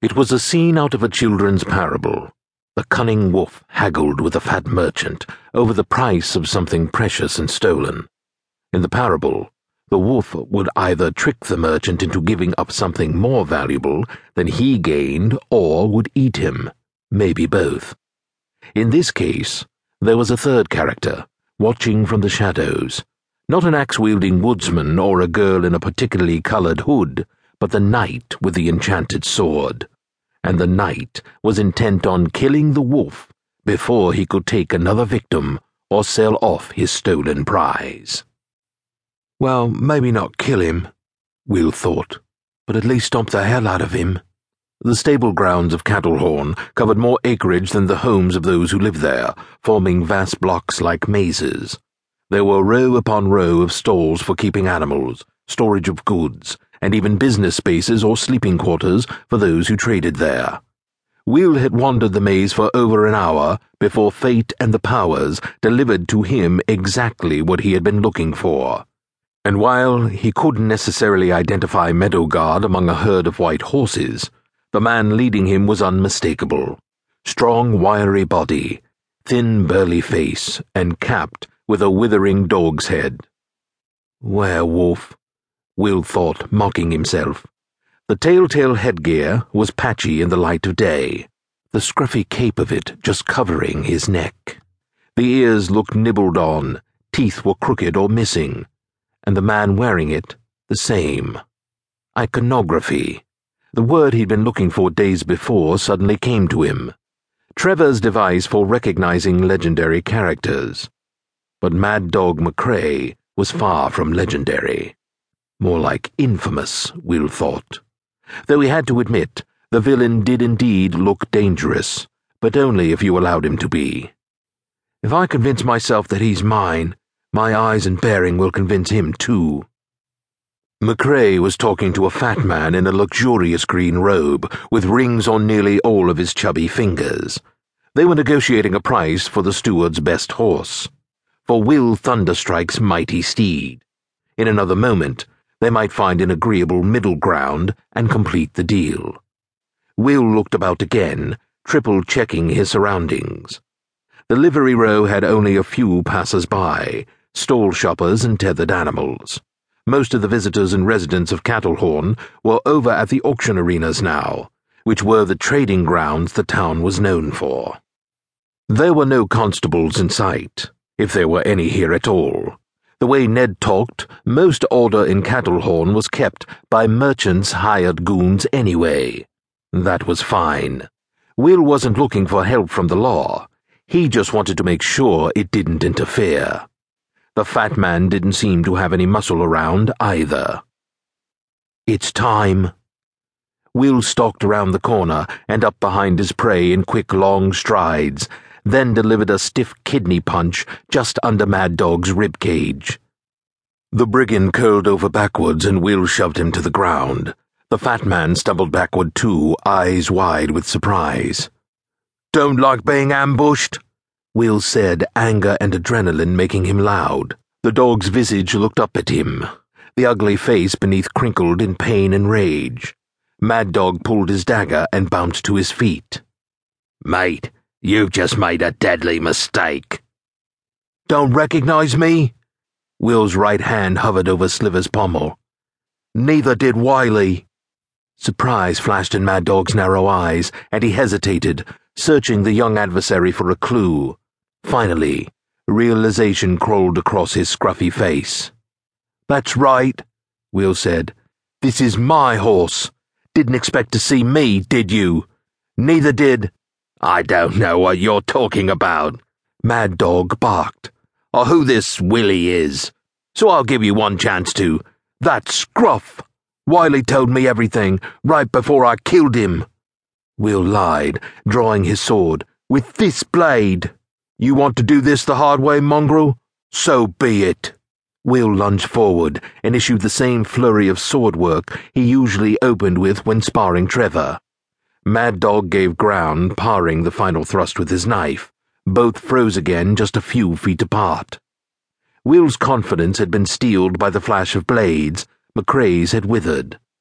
It was a scene out of a children's parable. The cunning wolf haggled with a fat merchant over the price of something precious and stolen. In the parable, the wolf would either trick the merchant into giving up something more valuable than he gained or would eat him, maybe both. In this case, there was a third character, watching from the shadows, not an axe wielding woodsman or a girl in a particularly colored hood but the knight with the enchanted sword. And the knight was intent on killing the wolf before he could take another victim or sell off his stolen prize. Well, maybe not kill him, Wil thought, but at least stomp the hell out of him. The stable grounds of Cattlehorn covered more acreage than the homes of those who lived there, forming vast blocks like mazes. There were row upon row of stalls for keeping animals, storage of goods, and even business spaces or sleeping quarters for those who traded there. Wil had wandered the maze for over an hour before fate and the powers delivered to him exactly what he had been looking for. And while he couldn't necessarily identify Meadowguard among a herd of white horses, the man leading him was unmistakable. Strong, wiry body, thin, burly face, and capped with a withering dog's head. Werewolf, Wil thought, mocking himself. The telltale headgear was patchy in the light of day, the scruffy cape of it just covering his neck. The ears looked nibbled on, teeth were crooked or missing, and the man wearing it the same. Iconography. The word he'd been looking for days before suddenly came to him. Trevor's device for recognizing legendary characters. But Mad Dog McCray was far from legendary. More like infamous, Wil thought. Though he had to admit, the villain did indeed look dangerous, but only if you allowed him to be. If I convince myself that he's mine, my eyes and bearing will convince him too. McCray was talking to a fat man in a luxurious green robe, with rings on nearly all of his chubby fingers. They were negotiating a price for the steward's best horse, for Wil Thunderstrike's mighty steed. In another moment, they might find an agreeable middle ground and complete the deal. Wil looked about again, triple checking his surroundings. The livery row had only a few passers by, stall shoppers and tethered animals. Most of the visitors and residents of Cattlehorn were over at the auction arenas now, which were the trading grounds the town was known for. There were no constables in sight, if there were any here at all. The way Ned talked, most order in Cattlehorn was kept by merchants' hired goons anyway. That was fine. Wil wasn't looking for help from the law. He just wanted to make sure it didn't interfere. The fat man didn't seem to have any muscle around either. It's time. Wil stalked around the corner and up behind his prey in quick, long strides then delivered a stiff kidney punch just under Mad Dog's rib cage. The brigand curled over backwards and Wil shoved him to the ground. The fat man stumbled backward too, eyes wide with surprise. Don't like being ambushed? Wil said, anger and adrenaline making him loud. The dog's visage looked up at him, the ugly face beneath crinkled in pain and rage. Mad Dog pulled his dagger and bounced to his feet. Mate, You've just made a deadly mistake. Don't recognize me? Wil's right hand hovered over Sliver's pommel. Neither did Wiley. Surprise flashed in Mad Dog's narrow eyes, and he hesitated, searching the young adversary for a clue. Finally, realization crawled across his scruffy face. That's right, Wil said. This is my horse. Didn't expect to see me, did you? Neither did. I don't know what you're talking about, Mad Dog barked, or who this Willie is. So I'll give you one chance to. That scruff. Wiley told me everything right before I killed him. Wil lied, drawing his sword. With this blade. You want to do this the hard way, mongrel? So be it. Wil lunged forward and issued the same flurry of sword work he usually opened with when sparring Trevor. Mad Dog gave ground, parring the final thrust with his knife. Both froze again just a few feet apart. Wil's confidence had been steeled by the flash of blades. McCray's had withered.